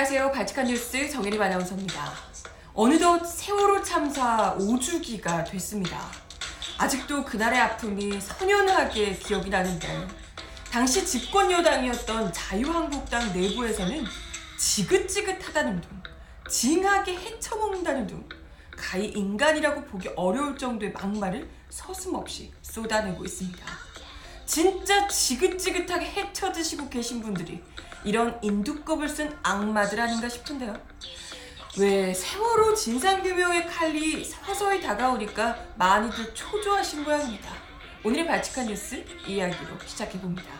안녕하세요. 발칙한 뉴스 정혜림 아나운서입니다. 어느덧 세월호 참사 5주기가 됐습니다. 아직도 그날의 아픔이 선연하게 기억이 나는데 당시 집권 여당이었던 자유한국당 내부에서는 지긋지긋하다는 둥, 징하게 헤쳐먹는다는 둥, 가히 인간이라고 보기 어려울 정도의 막말을 서슴없이 쏟아내고 있습니다. 진짜 지긋지긋하게 헤쳐 드시고 계신 분들이 이런 인두껍을 쓴 악마들 아닌가 싶은데요. 왜 세월호 진상규명의 칼이 서서히 다가오니까 많이들 초조하신 모양입니다. 오늘의 발칙한 뉴스 이야기로 시작해봅니다.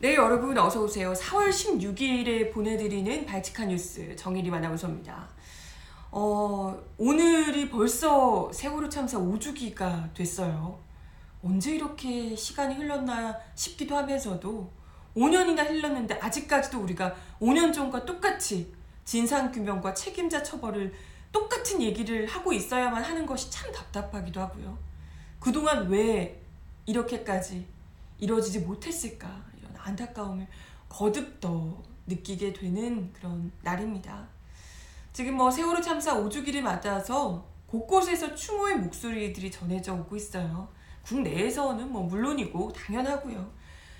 네, 여러분 어서 오세요. 4월 16일에 보내드리는 발칙한 뉴스 정일이 아나운서입니다. 어, 오늘이 벌써 세월호 참사 5주기가 됐어요. 언제 이렇게 시간이 흘렀나 싶기도 하면서도 5년이나 흘렀는데 아직까지도 우리가 5년 전과 똑같이 진상규명과 책임자 처벌을 똑같은 얘기를 하고 있어야만 하는 것이 참 답답하기도 하고요. 그동안 왜 이렇게까지 이루어지지 못했을까 이런 안타까움을 거듭 더 느끼게 되는 그런 날입니다. 지금 뭐 세월호 참사 5주기를 맞아서 곳곳에서 추모의 목소리들이 전해져 오고 있어요. 국내에서는 뭐 물론이고 당연하고요.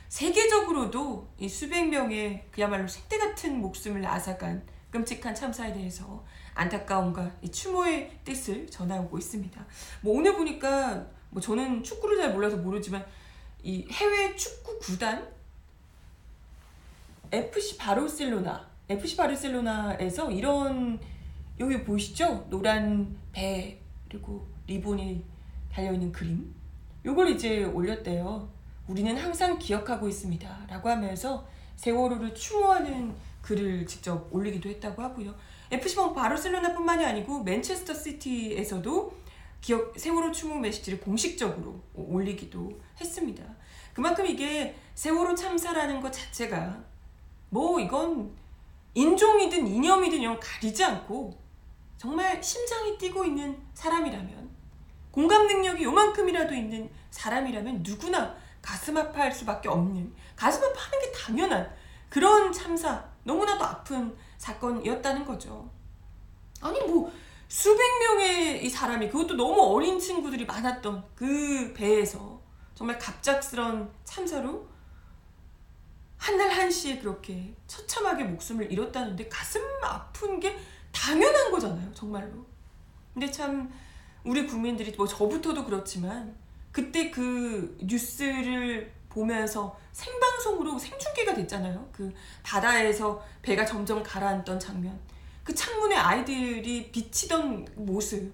세계적으로도 이 수백 명의 그야말로 색대 같은 목숨을 앗아간 끔찍한 참사에 대해서 안타까움과 이 추모의 뜻을 전하고 있습니다. 뭐 오늘 보니까 뭐 저는 축구를 잘 몰라서 모르지만 이 해외 축구 구단 FC 바르셀로나 FC 바르셀로나에서 이런 여기 보이시죠? 노란 배 그리고 리본이 달려있는 그림 요걸 이제 올렸대요. 우리는 항상 기억하고 있습니다. 라고 하면서 세월호를 추모하는 글을 직접 올리기도 했다고 하고요. FC 바르셀로나뿐만이 아니고 맨체스터 시티에서도 기억 세월호 추모 메시지를 공식적으로 올리기도 했습니다. 그만큼 이게 세월호 참사라는 것 자체가 뭐 이건 인종이든 이념이든 이런 가리지 않고 정말 심장이 뛰고 있는 사람이라면 공감 능력이 요만큼이라도 있는 사람이라면 누구나 가슴 아파할 수밖에 없는 가슴 아파하는 게 당연한 그런 참사 너무나도 아픈 사건이었다는 거죠. 아니 뭐 수백 명의 이 사람이 그것도 너무 어린 친구들이 많았던 그 배에서 정말 갑작스런 참사로 한날 한시에 그렇게 처참하게 목숨을 잃었다는데 가슴 아픈 게 당연한 거잖아요, 정말로. 근데 참 우리 국민들이 뭐 저부터도 그렇지만 그때 그 뉴스를 보면서 생방송으로 생중계가 됐잖아요. 그 바다에서 배가 점점 가라앉던 장면. 그 창문에 아이들이 비치던 모습.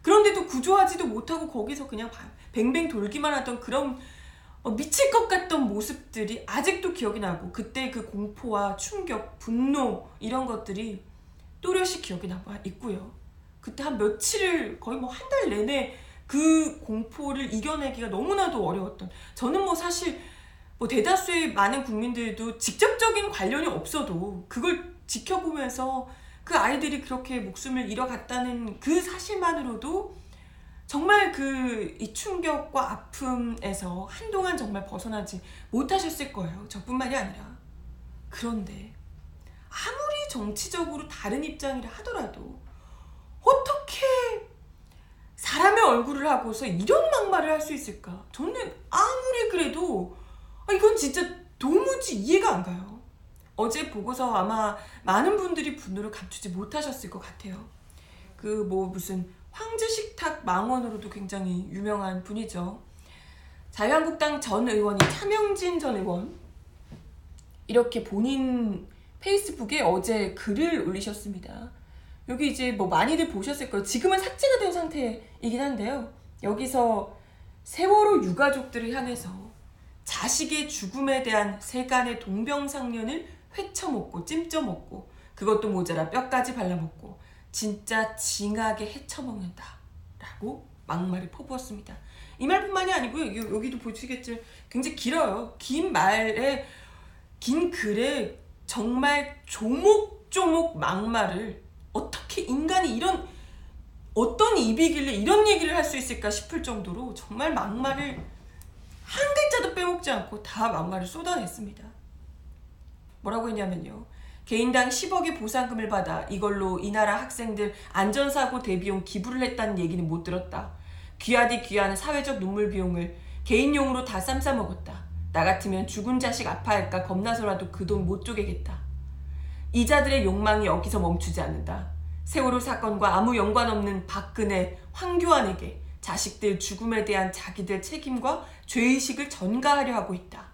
그런데도 구조하지도 못하고 거기서 그냥 뱅뱅 돌기만 하던 그런 어, 미칠 것 같던 모습들이 아직도 기억이 나고 그때 그 공포와 충격, 분노 이런 것들이 또렷이 기억이 나고 있고요. 그때 한 며칠을 거의 뭐 한 달 내내 그 공포를 이겨내기가 너무나도 어려웠던 저는 뭐 사실 뭐 대다수의 많은 국민들도 직접적인 관련이 없어도 그걸 지켜보면서 그 아이들이 그렇게 목숨을 잃어갔다는 그 사실만으로도 정말 그 이 충격과 아픔에서 한동안 정말 벗어나지 못하셨을 거예요. 저뿐만이 아니라. 그런데 아무리 정치적으로 다른 입장이라 하더라도 어떻게 사람의 얼굴을 하고서 이런 막말을 할 수 있을까? 저는 아무리 그래도 아, 이건 진짜 도무지 이해가 안 가요. 어제 보고서 아마 많은 분들이 분노를 감추지 못하셨을 것 같아요. 그 뭐 무슨 황제식탁 망원으로도 굉장히 유명한 분이죠. 자유한국당 전 의원이 차명진 전 의원 이렇게 본인 페이스북에 어제 글을 올리셨습니다. 여기 이제 뭐 많이들 보셨을 거예요. 지금은 삭제가 된 상태이긴 한데요. 여기서 세월호 유가족들을 향해서 자식의 죽음에 대한 세간의 동병상련을 회쳐먹고 찜쪄먹고 그것도 모자라 뼈까지 발라먹고 진짜 징하게 헤쳐먹는다 라고 막말을 퍼부었습니다. 이 말뿐만이 아니고요. 여기도 보시겠지만 굉장히 길어요. 긴 말에 긴 글에 정말 조목조목 막말을 어떻게 인간이 이런 어떤 입이길래 이런 얘기를 할 수 있을까 싶을 정도로 정말 막말을 한 글자도 빼먹지 않고 다 막말을 쏟아냈습니다. 뭐라고 했냐면요. 개인당 10억의 보상금을 받아 이걸로 이 나라 학생들 안전사고 대비용 기부를 했다는 얘기는 못 들었다. 귀하디 귀한 사회적 눈물 비용을 개인용으로 다 쌈싸 먹었다. 나 같으면 죽은 자식 아파할까 겁나서라도 그 돈 못 쪼개겠다. 이자들의 욕망이 여기서 멈추지 않는다. 세월호 사건과 아무 연관 없는 박근혜, 황교안에게 자식들 죽음에 대한 자기들 책임과 죄의식을 전가하려 하고 있다.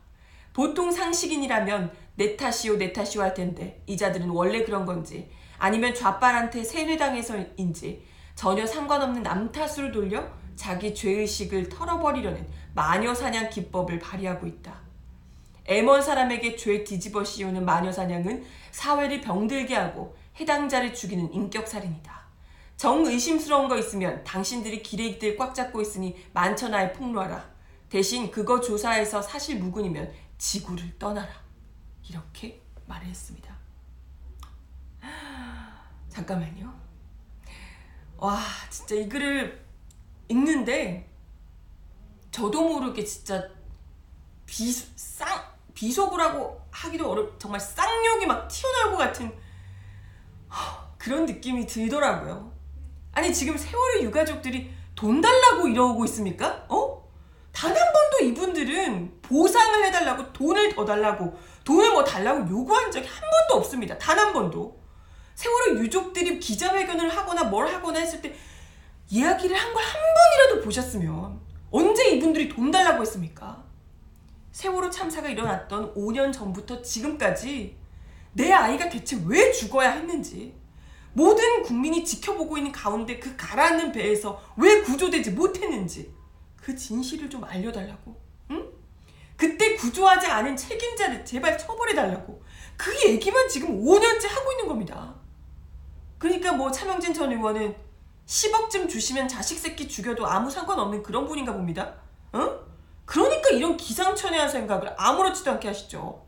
보통 상식인이라면 내 탓이요 내 탓이요 할 텐데 이 자들은 원래 그런 건지 아니면 좌빨한테 세뇌당해서인지 전혀 상관없는 남 탓으로 돌려 자기 죄의식을 털어버리려는 마녀사냥 기법을 발휘하고 있다. 애먼 사람에게 죄 뒤집어 씌우는 마녀사냥은 사회를 병들게 하고 해당자를 죽이는 인격살인이다. 정의심스러운 거 있으면 당신들이 기레기들 꽉 잡고 있으니 만천하에 폭로하라. 대신 그거 조사해서 사실 무근이면 지구를 떠나라. 이렇게 말을 했습니다. 잠깐만요. 와, 진짜 이 글을 읽는데 저도 모르게 진짜 비, 쌍, 비속어라고 하기도 어렵, 정말 쌍욕이 막 튀어나올 것 같은 그런 느낌이 들더라고요. 아니, 지금 세월의 유가족들이 돈 달라고 이러고 있습니까? 어? 단 한 번도 이분들은 보상을 해달라고 돈을 더 달라고 돈을 뭐 달라고 요구한 적이 한 번도 없습니다. 단 한 번도. 세월호 유족들이 기자회견을 하거나 뭘 하거나 했을 때 이야기를 한 걸 한 번이라도 보셨으면 언제 이분들이 돈 달라고 했습니까? 세월호 참사가 일어났던 5년 전부터 지금까지 내 아이가 대체 왜 죽어야 했는지 모든 국민이 지켜보고 있는 가운데 그 가라앉는 배에서 왜 구조되지 못했는지 그 진실을 좀 알려달라고 응? 그때 구조하지 않은 책임자를 제발 처벌해달라고 그 얘기만 지금 5년째 하고 있는 겁니다 그러니까 뭐 차명진 전 의원은 10억쯤 주시면 자식 새끼 죽여도 아무 상관없는 그런 분인가 봅니다. 어? 그러니까 이런 기상천외한 생각을 아무렇지도 않게 하시죠.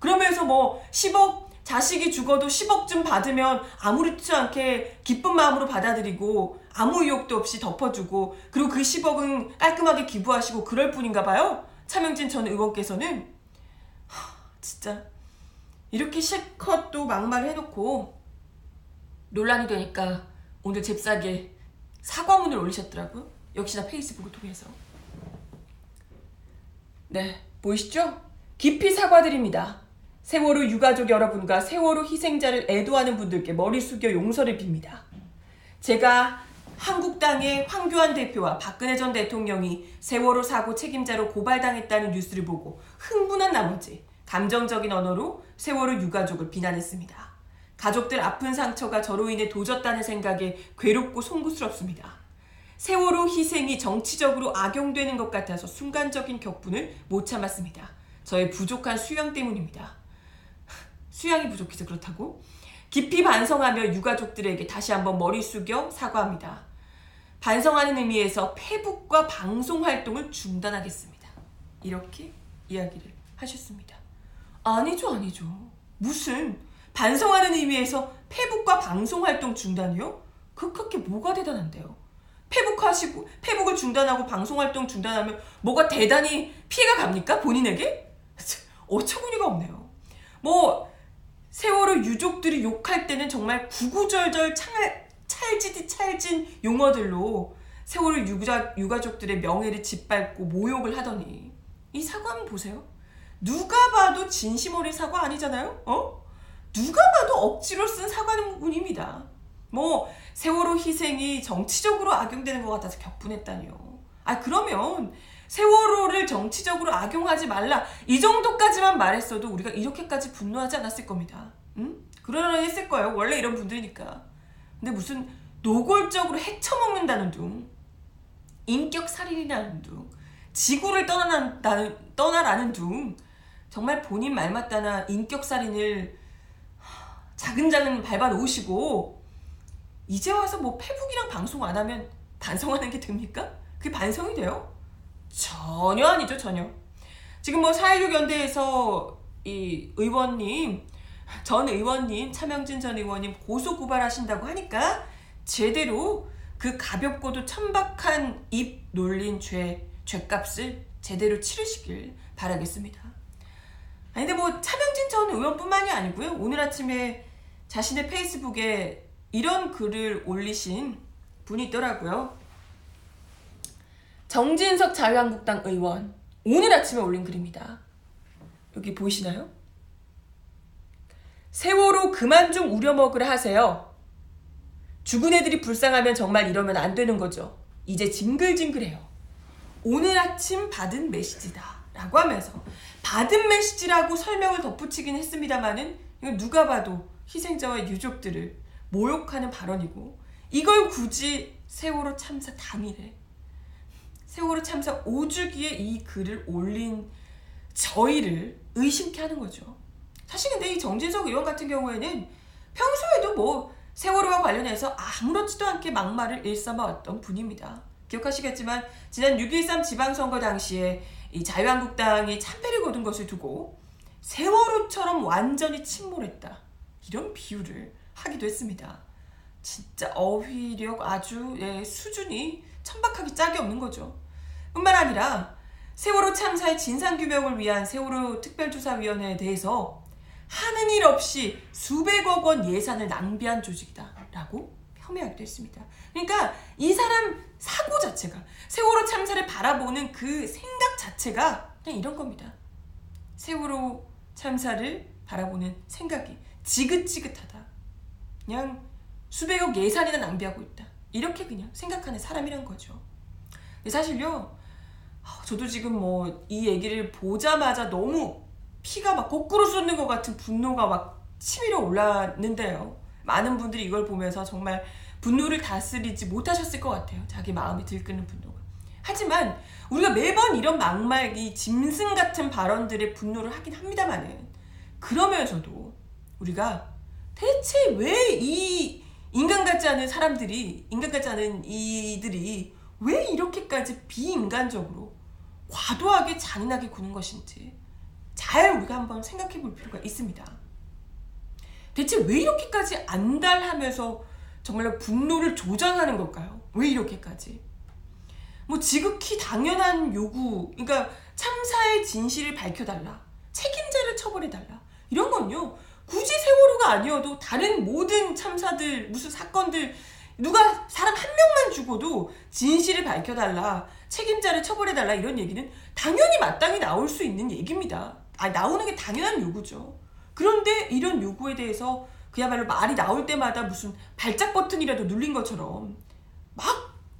그러면서 뭐 10억 자식이 죽어도 10억쯤 받으면 아무렇지도 않게 기쁜 마음으로 받아들이고 아무 의욕도 없이 덮어주고 그리고 그 10억은 깔끔하게 기부하시고 그럴 뿐인가 봐요. 차명진 전 의원께서는 하, 진짜 이렇게 실컷 또 막말을 해놓고 논란이 되니까 오늘 잽싸게 사과문을 올리셨더라고요. 역시나 페이스북을 통해서. 네, 보이시죠? 깊이 사과드립니다. 세월호 유가족 여러분과 세월호 희생자를 애도하는 분들께 머리 숙여 용서를 빕니다. 제가 한국당의 황교안 대표와 박근혜 전 대통령이 세월호 사고 책임자로 고발당했다는 뉴스를 보고 흥분한 나머지 감정적인 언어로 세월호 유가족을 비난했습니다. 가족들 아픈 상처가 저로 인해 도졌다는 생각에 괴롭고 송구스럽습니다. 세월호 희생이 정치적으로 악용되는 것 같아서 순간적인 격분을 못 참았습니다. 저의 부족한 수양 때문입니다. 수양이 부족해서 그렇다고? 깊이 반성하며 유가족들에게 다시 한번 머리 숙여 사과합니다. 반성하는 의미에서 페북과 방송 활동을 중단하겠습니다. 이렇게 이야기를 하셨습니다. 아니죠, 아니죠. 무슨 반성하는 의미에서 페북과 방송 활동 중단이요? 그 그렇게 뭐가 대단한데요? 페북 하시고 페북을 중단하고 방송 활동 중단하면 뭐가 대단히 피해가 갑니까? 본인에게? 어처구니가 없네요. 뭐 세월호 유족들이 욕할 때는 정말 구구절절 찰, 찰지디 찰진 용어들로 세월호 유가, 유가족들의 명예를 짓밟고 모욕을 하더니 이 사과 한번 보세요. 누가 봐도 진심 어린 사과 아니잖아요? 어? 누가 봐도 억지로 쓴 사과문입니다. 뭐 세월호 희생이 정치적으로 악용되는 것 같아서 격분했다니요. 아 그러면 세월호를 정치적으로 악용하지 말라. 이 정도까지만 말했어도 우리가 이렇게까지 분노하지 않았을 겁니다. 응? 그러려니 했을 거예요. 원래 이런 분들이니까. 근데 무슨 노골적으로 해쳐먹는다는 둥, 인격 살인이라는 둥, 지구를 떠나라는, 떠나라는 둥, 정말 본인 말 맞다나 인격 살인을 자근자근 밟아 놓으시고, 이제 와서 뭐 페북이랑 방송 안 하면 반성하는 게 됩니까? 그게 반성이 돼요? 전혀 아니죠, 전혀. 지금 뭐4.16 연대에서 이 의원님, 전 의원님, 차명진 전 의원님 고소 고발하신다고 하니까 제대로 그 가볍고도 천박한 입 놀린 죄, 죄값을 제대로 치르시길 바라겠습니다. 아니, 근데 뭐 차명진 전 의원뿐만이 아니고요. 오늘 아침에 자신의 페이스북에 이런 글을 올리신 분이 있더라고요. 정진석 자유한국당 의원 오늘 아침에 올린 글입니다. 여기 보이시나요? 세월호 그만 좀 우려먹으라 하세요. 죽은 애들이 불쌍하면 정말 이러면 안 되는 거죠. 이제 징글징글해요. 오늘 아침 받은 메시지다. 라고 하면서 받은 메시지라고 설명을 덧붙이긴 했습니다만은 이건 누가 봐도 희생자와 유족들을 모욕하는 발언이고 이걸 굳이 세월호 참사 당일에 세월호 참사 5주기에 이 글을 올린 저희를 의심케 하는 거죠. 사실 근데 이 정진석 의원 같은 경우에는 평소에도 뭐 세월호와 관련해서 아무렇지도 않게 막말을 일삼아왔던 분입니다. 기억하시겠지만 지난 6.13 지방선거 당시에 이 자유한국당이 참패를 거둔 것을 두고 세월호처럼 완전히 침몰했다. 이런 비유를 하기도 했습니다. 진짜 어휘력 아주 예, 수준이 천박하기 짝이 없는 거죠. 뿐만 아니라 세월호 참사의 진상규명을 위한 세월호 특별조사위원회에 대해서 하는 일 없이 수백억 원 예산을 낭비한 조직이다라고 폄훼하기도 했습니다. 그러니까 이 사람 사고 자체가 세월호 참사를 바라보는 그 생각 자체가 그냥 이런 겁니다. 세월호 참사를 바라보는 생각이 지긋지긋하다. 그냥 수백억 예산이나 낭비하고 있다. 이렇게 그냥 생각하는 사람이란 거죠. 근데 사실요, 아, 저도 지금 뭐 이 얘기를 보자마자 너무 피가 막 거꾸로 쏟는 것 같은 분노가 막 치밀어 올랐는데요. 많은 분들이 이걸 보면서 정말 분노를 다스리지 못하셨을 것 같아요. 자기 마음이 들끓는 분노가. 하지만 우리가 매번 이런 막말, 이 짐승 같은 발언들의 분노를 하긴 합니다만은 그러면서도 우리가 대체 왜 이 인간 같지 않은 사람들이, 인간 같지 않은 이들이 왜 이렇게까지 비인간적으로 과도하게 잔인하게 구는 것인지 잘 우리가 한번 생각해 볼 필요가 있습니다. 대체 왜 이렇게까지 안달하면서 정말로 분노를 조장하는 걸까요? 왜 이렇게까지? 뭐 지극히 당연한 요구, 그러니까 참사의 진실을 밝혀달라, 책임자를 처벌해달라 이런 건요 굳이 세월호가 아니어도 다른 모든 참사들 무슨 사건들 누가 사람 한 명만 죽어도 진실을 밝혀달라 책임자를 처벌해달라 이런 얘기는 당연히 마땅히 나올 수 있는 얘기입니다. 아, 나오는 게 당연한 요구죠. 그런데 이런 요구에 대해서 그야말로 말이 나올 때마다 무슨 발작 버튼이라도 눌린 것처럼 막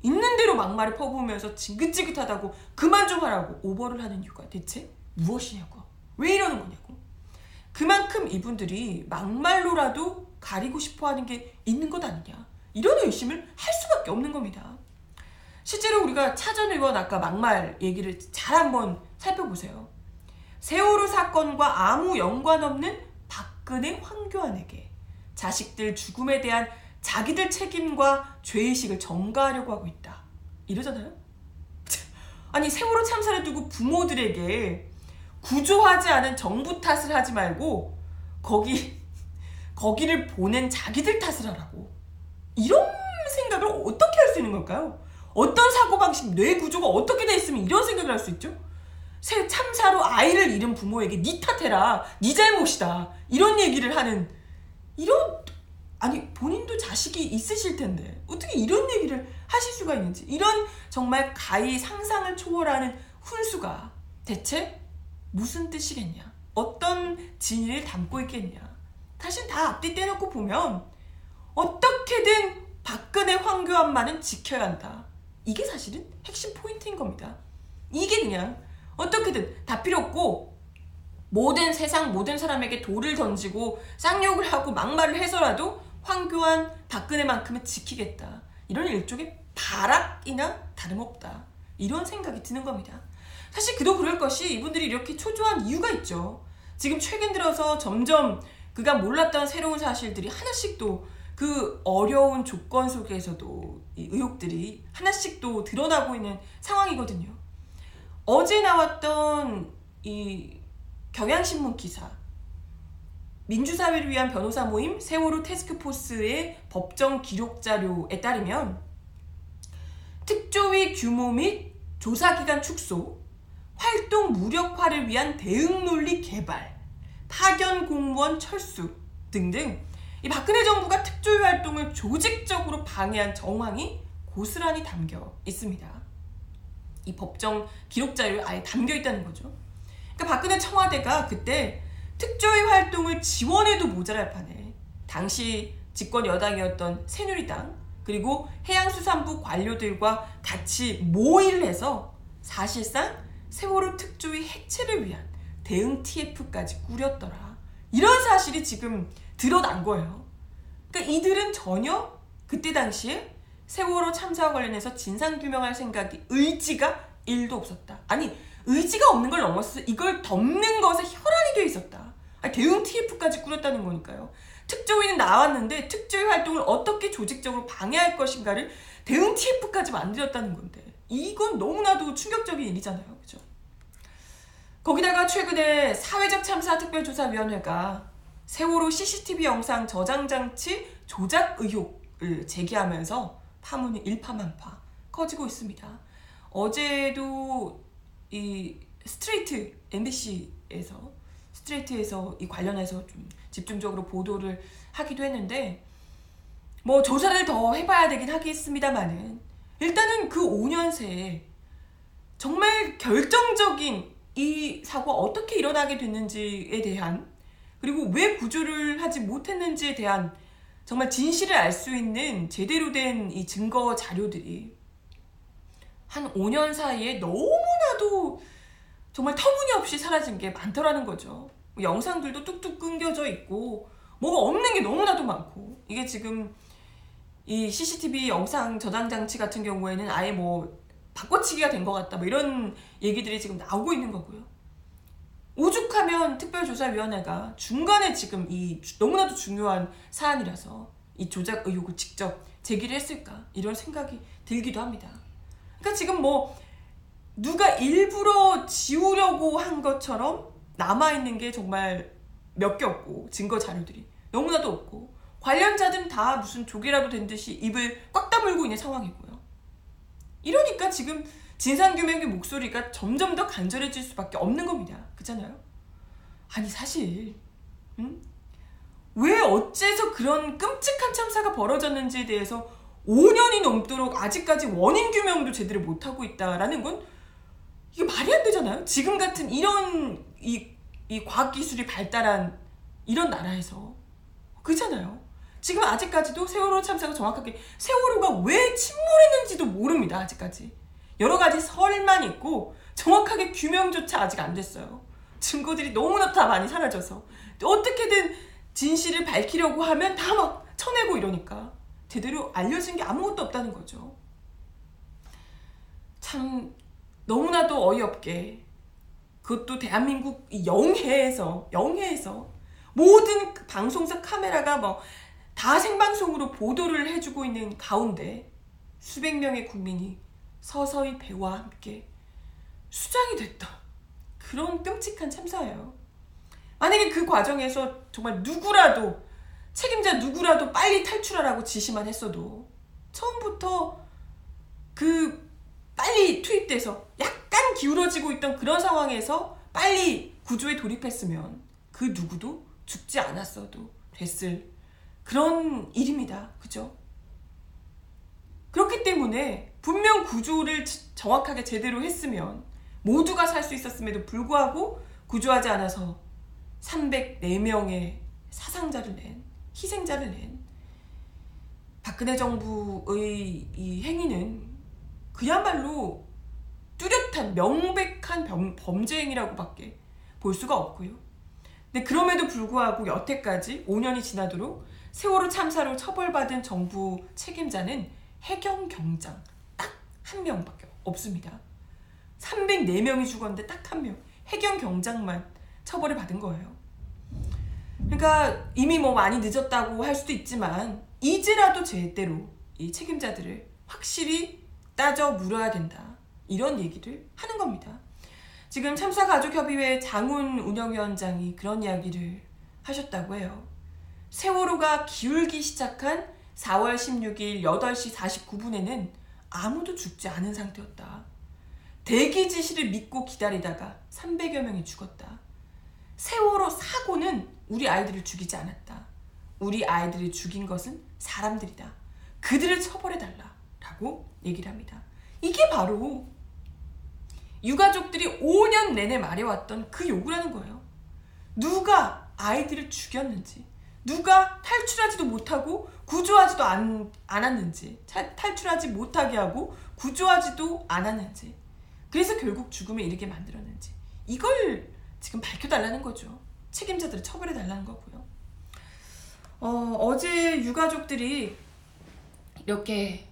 있는 대로 막말을 퍼부으면서 지긋지긋하다고 그만 좀 하라고 오버를 하는 이유가 대체 무엇이냐고. 왜 이러는 거냐고. 그만큼 이분들이 막말로라도 가리고 싶어 하는 게 있는 것 아니냐. 이런 의심을 할 수밖에 없는 겁니다. 실제로 우리가 차전 의원 아까 막말 얘기를 잘 한번 살펴보세요. 세월호 사건과 아무 연관 없는 박근혜 황교안에게 자식들 죽음에 대한 자기들 책임과 죄의식을 전가하려고 하고 있다. 이러잖아요? 아니 세월호 참사를 두고 부모들에게 구조하지 않은 정부 탓을 하지 말고 거기 거기를 보낸 자기들 탓을 하라고. 이런 생각을 어떻게 할 수 있는 걸까요? 어떤 사고방식, 뇌 구조가 어떻게 돼 있으면 이런 생각을 할 수 있죠? 새 참사로 아이를 잃은 부모에게 니 탓해라, 니 잘못이다 이런 얘기를 하는 이런 아니 본인도 자식이 있으실 텐데 어떻게 이런 얘기를 하실 수가 있는지. 이런 정말 가히 상상을 초월하는 훈수가 대체 무슨 뜻이겠냐? 어떤 진리를 담고 있겠냐? 사실 다 앞뒤 떼놓고 보면 어떻게든 박근혜 황교안만은 지켜야 한다 이게 사실은 핵심 포인트인 겁니다. 이게 그냥 어떻게든 다 필요 없고 모든 세상 모든 사람에게 돌을 던지고 쌍욕을 하고 막말을 해서라도 황교안 박근혜만큼은 지키겠다. 이런 일종의 발악이나 다름없다. 이런 생각이 드는 겁니다. 사실 그도 그럴 것이 이분들이 이렇게 초조한 이유가 있죠. 지금 최근 들어서 점점 그가 몰랐던 새로운 사실들이 하나씩 또 그 어려운 조건 속에서도 이 의혹들이 하나씩 또 드러나고 있는 상황이거든요. 어제 나왔던 이 경향신문 기사 민주사회를 위한 변호사 모임 세월호 테스크포스의 법정 기록 자료에 따르면 특조위 규모 및 조사 기간 축소, 활동 무력화를 위한 대응 논리 개발, 파견 공무원 철수 등등 이 박근혜 정부가 특조위 활동을 조직적으로 방해한 정황이 고스란히 담겨 있습니다. 이 법정 기록 자료에 아예 담겨 있다는 거죠. 그러니까 박근혜 청와대가 그때 특조위 활동을 지원해도 모자랄 판에 당시 집권 여당이었던 새누리당 그리고 해양수산부 관료들과 같이 모의를 해서 사실상 세월호 특조위 해체를 위한 대응 TF까지 꾸렸더라. 이런 사실이 지금 드러난 거예요. 그러니까 이들은 전혀 그때 당시에 세월호 참사와 관련해서 진상 규명할 생각이 의지가 1도 없었다. 아니 의지가 없는 걸 넘어서 이걸 덮는 것에 혈안이 돼 있었다. 아니, 대응 TF까지 꾸렸다는 거니까요. 특조위는 나왔는데 특조위 활동을 어떻게 조직적으로 방해할 것인가를 대응 TF까지 만들었다는 건데 이건 너무나도 충격적인 일이잖아요. 그죠? 거기다가 최근에 사회적 참사 특별조사위원회가 세월호 CCTV 영상 저장 장치 조작 의혹을 제기하면서 파문이 일파만파 커지고 있습니다. 어제도 이 스트레이트 MBC에서 스트레이트에서 이 관련해서 좀 집중적으로 보도를 하기도 했는데 뭐 조사를 더 해봐야 되긴 하겠습니다만은 일단은 그 5년 새에 정말 결정적인 이 사고가 어떻게 일어나게 됐는지에 대한 그리고 왜 구조를 하지 못했는지에 대한 정말 진실을 알 수 있는 제대로 된 이 증거 자료들이 한 5년 사이에 너무나도 정말 터무니없이 사라진 게 많더라는 거죠. 영상들도 뚝뚝 끊겨져 있고 뭐가 없는 게 너무나도 많고 이게 지금 이 CCTV 영상 저장 장치 같은 경우에는 아예 뭐 바꿔치기가 된 것 같다 뭐 이런 얘기들이 지금 나오고 있는 거고요. 오죽하면 특별조사위원회가 중간에 지금 이 너무나도 중요한 사안이라서 이 조작 의혹을 직접 제기를 했을까 이런 생각이 들기도 합니다. 그러니까 지금 뭐 누가 일부러 지우려고 한 것처럼 남아있는 게 정말 몇 개 없고 증거 자료들이 너무나도 없고 관련자들은 다 무슨 조개라도 된 듯이 입을 꽉 다물고 있는 상황이고요. 이러니까 지금 진상규명의 목소리가 점점 더 간절해질 수밖에 없는 겁니다. 그렇잖아요? 아니 사실 음? 왜 어째서 그런 끔찍한 참사가 벌어졌는지에 대해서 5년이 넘도록 아직까지 원인 규명도 제대로 못하고 있다라는 건 이게 말이 안 되잖아요. 지금 같은 이런 이, 이 과학기술이 발달한 이런 나라에서. 그렇잖아요. 지금 아직까지도 세월호 참사가 정확하게 세월호가 왜 침몰했는지도 모릅니다. 아직까지. 여러 가지 설만 있고 정확하게 규명조차 아직 안 됐어요. 증거들이 너무나 다 많이 사라져서 어떻게든 진실을 밝히려고 하면 다 막 쳐내고 이러니까 제대로 알려진 게 아무것도 없다는 거죠. 참 너무나도 어이없게 그것도 대한민국 영해에서 영해에서 모든 그 방송사 카메라가 뭐 다 생방송으로 보도를 해주고 있는 가운데 수백 명의 국민이 서서히 배와 함께 수장이 됐다. 그런 끔찍한 참사예요. 만약에 그 과정에서 정말 누구라도 책임자 누구라도 빨리 탈출하라고 지시만 했어도 처음부터 그 빨리 투입돼서 약간 기울어지고 있던 그런 상황에서 빨리 구조에 돌입했으면 그 누구도 죽지 않았어도 됐을 그런 일입니다. 그죠? 그렇기 때문에 분명 구조를 정확하게 제대로 했으면 모두가 살 수 있었음에도 불구하고 구조하지 않아서 304명의 사상자를 낸 희생자를 낸 박근혜 정부의 이 행위는 그야말로 뚜렷한 명백한 범, 범죄 행위라고밖에 볼 수가 없고요. 근데 그럼에도 불구하고 여태까지 5년이 지나도록 세월호 참사로 처벌받은 정부 책임자는 해경 경장 딱 한 명밖에 없습니다. 304명이 죽었는데 딱 한 명. 해경 경장만 처벌을 받은 거예요. 그러니까 이미 뭐 많이 늦었다고 할 수도 있지만 이제라도 제대로 이 책임자들을 확실히 따져 물어야 된다. 이런 얘기를 하는 겁니다. 지금 참사가족협의회 장훈 운영위원장이 그런 이야기를 하셨다고 해요. 세월호가 기울기 시작한 4월 16일 8시 49분에는 아무도 죽지 않은 상태였다. 대기 지시를 믿고 기다리다가 300여 명이 죽었다. 세월호 사고는 우리 아이들을 죽이지 않았다. 우리 아이들을 죽인 것은 사람들이다. 그들을 처벌해달라. 라고 얘기를 합니다. 이게 바로 유가족들이 5년 내내 말해왔던 그 요구라는 거예요. 누가 아이들을 죽였는지, 누가 탈출하지도 못하고 구조하지도 않, 않았는지, 탈출하지 못하게 하고 구조하지도 않았는지, 그래서 결국 죽음에 이르게 만들었는지, 이걸 지금 밝혀달라는 거죠. 책임자들을 처벌해달라는 거고요. 어, 어제 유가족들이 이렇게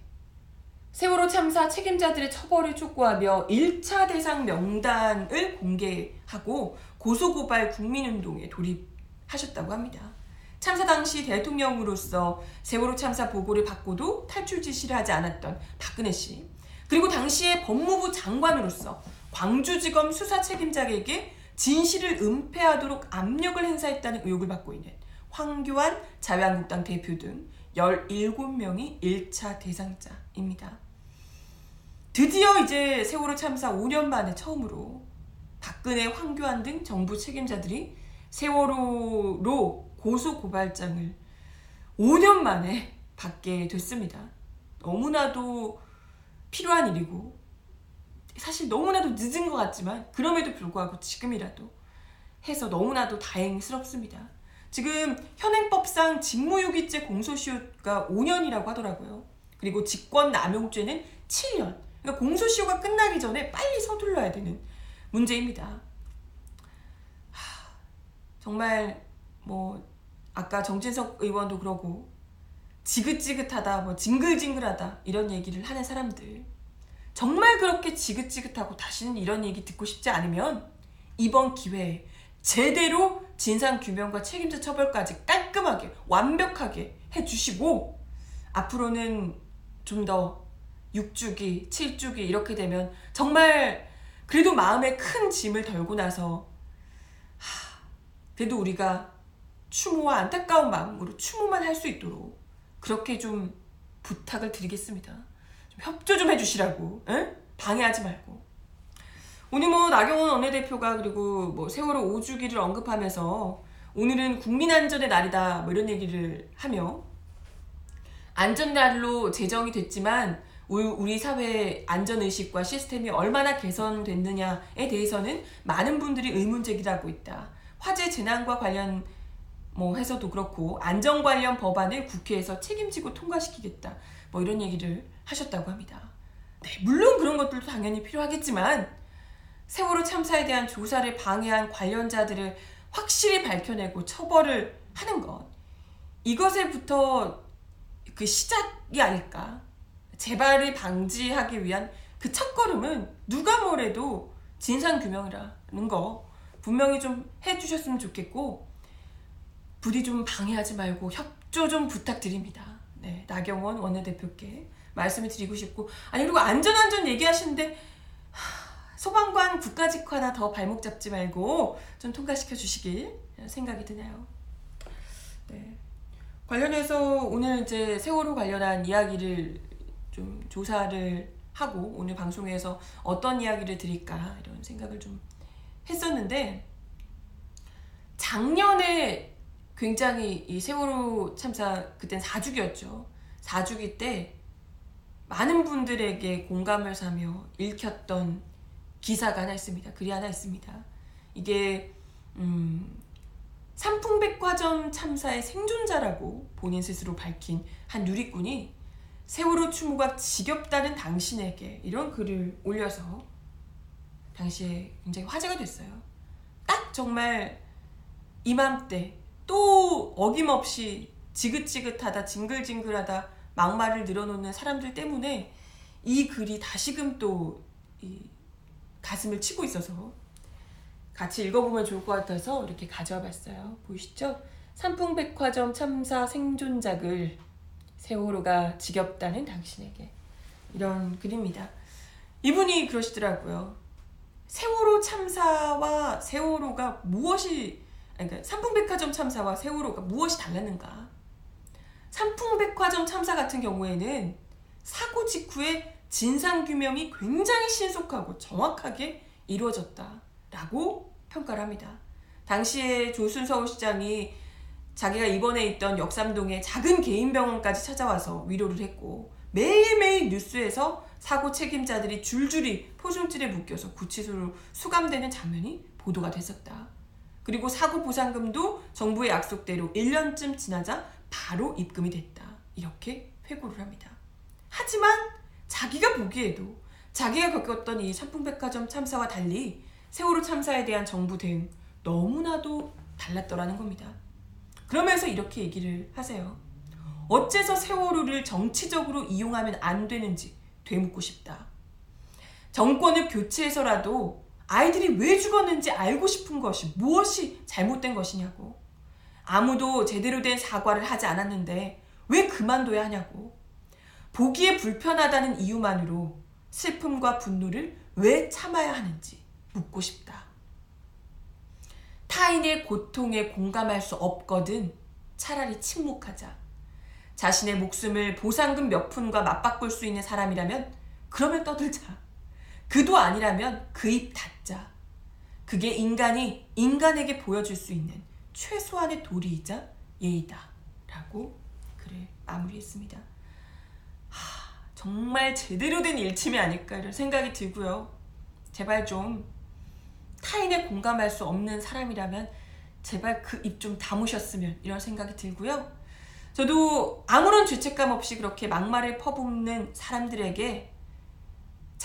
세월호 참사 책임자들의 처벌을 촉구하며 1차 대상 명단을 공개하고 고소고발 국민운동에 돌입하셨다고 합니다. 참사 당시 대통령으로서 세월호 참사 보고를 받고도 탈출 지시를 하지 않았던 박근혜 씨, 그리고 당시에 법무부 장관으로서 광주지검 수사 책임자에게 진실을 은폐하도록 압력을 행사했다는 의혹을 받고 있는 황교안 자유한국당 대표 등 17명이 1차 대상자입니다. 드디어 이제 세월호 참사 5년 만에 처음으로 박근혜, 황교안 등 정부 책임자들이 세월호로 고소 고발장을 5년 만에 받게 됐습니다. 너무나도 필요한 일이고 사실 너무나도 늦은 것 같지만 그럼에도 불구하고 지금이라도 해서 너무나도 다행스럽습니다. 지금 현행법상 직무유기죄 공소시효가 5년이라고 하더라고요. 그리고 직권남용죄는 7년. 그러니까 공소시효가 끝나기 전에 빨리 서둘러야 되는 문제입니다. 하, 정말 뭐 아까 정진석 의원도 그러고 지긋지긋하다, 뭐 징글징글하다 이런 얘기를 하는 사람들. 정말 그렇게 지긋지긋하고 다시는 이런 얘기 듣고 싶지 않으면 이번 기회에 제대로 진상 규명과 책임자 처벌까지 깔끔하게 완벽하게 해주시고 앞으로는 좀 더 6주기, 7주기 이렇게 되면 정말 그래도 마음에 큰 짐을 덜고 나서 하, 그래도 우리가 추모와 안타까운 마음으로 추모만 할 수 있도록 그렇게 좀 부탁을 드리겠습니다. 좀 협조 좀 해주시라고 응? 방해하지 말고 오늘 뭐 나경원 원내대표가 그리고 뭐 세월호 5주기를 언급하면서 오늘은 국민 안전의 날이다 뭐 이런 얘기를 하며 안전날로 제정이 됐지만 우리 사회의 안전의식과 시스템이 얼마나 개선됐느냐에 대해서는 많은 분들이 의문 제기를 하고 있다. 화재 재난과 관련 뭐 해서도 그렇고 안전 관련 법안을 국회에서 책임지고 통과시키겠다. 뭐 이런 얘기를 하셨다고 합니다. 네, 물론 그런 것들도 당연히 필요하겠지만 세월호 참사에 대한 조사를 방해한 관련자들을 확실히 밝혀내고 처벌을 하는 것 이것에부터 그 시작이 아닐까 재발을 방지하기 위한 그 첫걸음은 누가 뭐래도 진상규명이라는 거 분명히 좀 해주셨으면 좋겠고 부디 좀 방해하지 말고 협조 좀 부탁드립니다. 네, 나경원 원내대표께 말씀을 드리고 싶고 아니 그리고 안전 안전 얘기하시는데 소방관 국가직화 하나 더 발목 잡지 말고 좀 통과시켜 주시길 생각이 드네요. 네. 관련해서 오늘 이제 세월호 관련한 이야기를 좀 조사를 하고 오늘 방송에서 어떤 이야기를 드릴까 이런 생각을 좀 했었는데 작년에 굉장히 이 세월호 참사 그땐 4주기였죠. 4주기 때 많은 분들에게 공감을 사며 읽혔던 기사가 하나 있습니다. 글이 하나 있습니다. 이게 음, 삼풍백화점 참사의 생존자라고 본인 스스로 밝힌 한 누리꾼이 세월호 추모가 지겹다는 당신에게 이런 글을 올려서 당시에 굉장히 화제가 됐어요. 딱 정말 이맘때 또 어김없이 지긋지긋하다 징글징글하다 막말을 늘어놓는 사람들 때문에 이 글이 다시금 또 가슴을 치고 있어서 같이 읽어보면 좋을 것 같아서 이렇게 가져와 봤어요. 보이시죠? 삼풍백화점 참사 생존작을 세월호가 지겹다는 당신에게 이런 글입니다. 이분이 그러시더라고요. 세월호 참사와 세월호가 무엇이 그러니까 삼풍백화점 참사와 세월호가 무엇이 달랐는가? 삼풍백화점 참사 같은 경우에는 사고 직후에 진상 규명이 굉장히 신속하고 정확하게 이루어졌다라고 평가를 합니다. 당시에 조순 서울 시장이 자기가 입원해 있던 역삼동의 작은 개인 병원까지 찾아와서 위로를 했고 매일매일 뉴스에서 사고 책임자들이 줄줄이 포승줄에 묶여서 구치소로 수감되는 장면이 보도가 됐었다. 그리고 사고 보상금도 정부의 약속대로 1년쯤 지나자 바로 입금이 됐다. 이렇게 회고를 합니다. 하지만 자기가 보기에도 자기가 겪었던 이 삼풍백화점 참사와 달리 세월호 참사에 대한 정부 대응 너무나도 달랐더라는 겁니다. 그러면서 이렇게 얘기를 하세요. 어째서 세월호를 정치적으로 이용하면 안 되는지 되묻고 싶다. 정권을 교체해서라도 아이들이 왜 죽었는지 알고 싶은 것이 무엇이 잘못된 것이냐고. 아무도 제대로 된 사과를 하지 않았는데 왜 그만둬야 하냐고. 보기에 불편하다는 이유만으로 슬픔과 분노를 왜 참아야 하는지 묻고 싶다. 타인의 고통에 공감할 수 없거든 차라리 침묵하자. 자신의 목숨을 보상금 몇 푼과 맞바꿀 수 있는 사람이라면 그러면 떠들자. 그도 아니라면 그 입 닫자. 그게 인간이 인간에게 보여줄 수 있는 최소한의 도리이자 예의다. 라고 글을 마무리했습니다. 하, 정말 제대로 된 일침이 아닐까 이런 생각이 들고요. 제발 좀 타인에 공감할 수 없는 사람이라면 제발 그 입 좀 다무셨으면 이런 생각이 들고요. 저도 아무런 죄책감 없이 그렇게 막말을 퍼붓는 사람들에게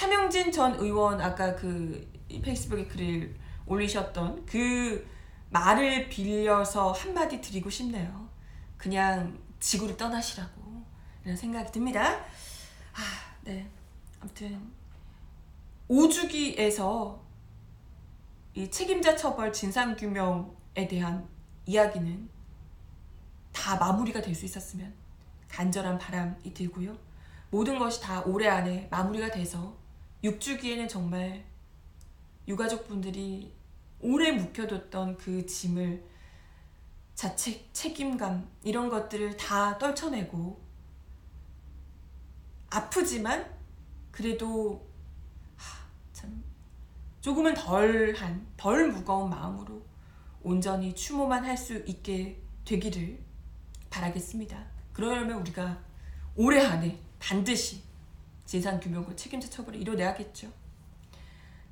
차명진 전 의원 아까 그 페이스북에 글을 올리셨던 그 말을 빌려서 한마디 드리고 싶네요. 그냥 지구를 떠나시라고 이런 생각이 듭니다. 아, 네. 아무튼 오주기에서 이 책임자 처벌 진상 규명에 대한 이야기는 다 마무리가 될 수 있었으면 간절한 바람이 들고요. 모든 것이 다 올해 안에 마무리가 돼서 6주기에는 정말 유가족분들이 오래 묵혀뒀던 그 짐을 자책, 책임감 이런 것들을 다 떨쳐내고 아프지만 그래도 하, 참 조금은 덜한 덜 무거운 마음으로 온전히 추모만 할 수 있게 되기를 바라겠습니다. 그러려면 우리가 올해 안에 반드시 재산 규명과 책임자 처벌을 이뤄내야겠죠.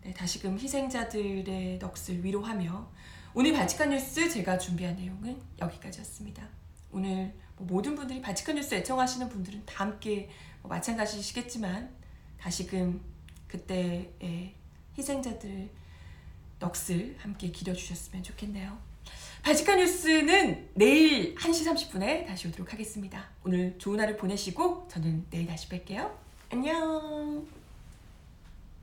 네, 다시금 희생자들의 넋을 위로하며 오늘 바치칸 뉴스 제가 준비한 내용은 여기까지였습니다. 오늘 뭐 모든 분들이 바치칸 뉴스 애청하시는 분들은 다 함께 뭐 마찬가지시겠지만 다시금 그때의 희생자들 넋을 함께 기려주셨으면 좋겠네요. 바치칸 뉴스는 내일 1시 30분에 다시 오도록 하겠습니다. 오늘 좋은 하루 보내시고 저는 내일 다시 뵐게요. 안녕!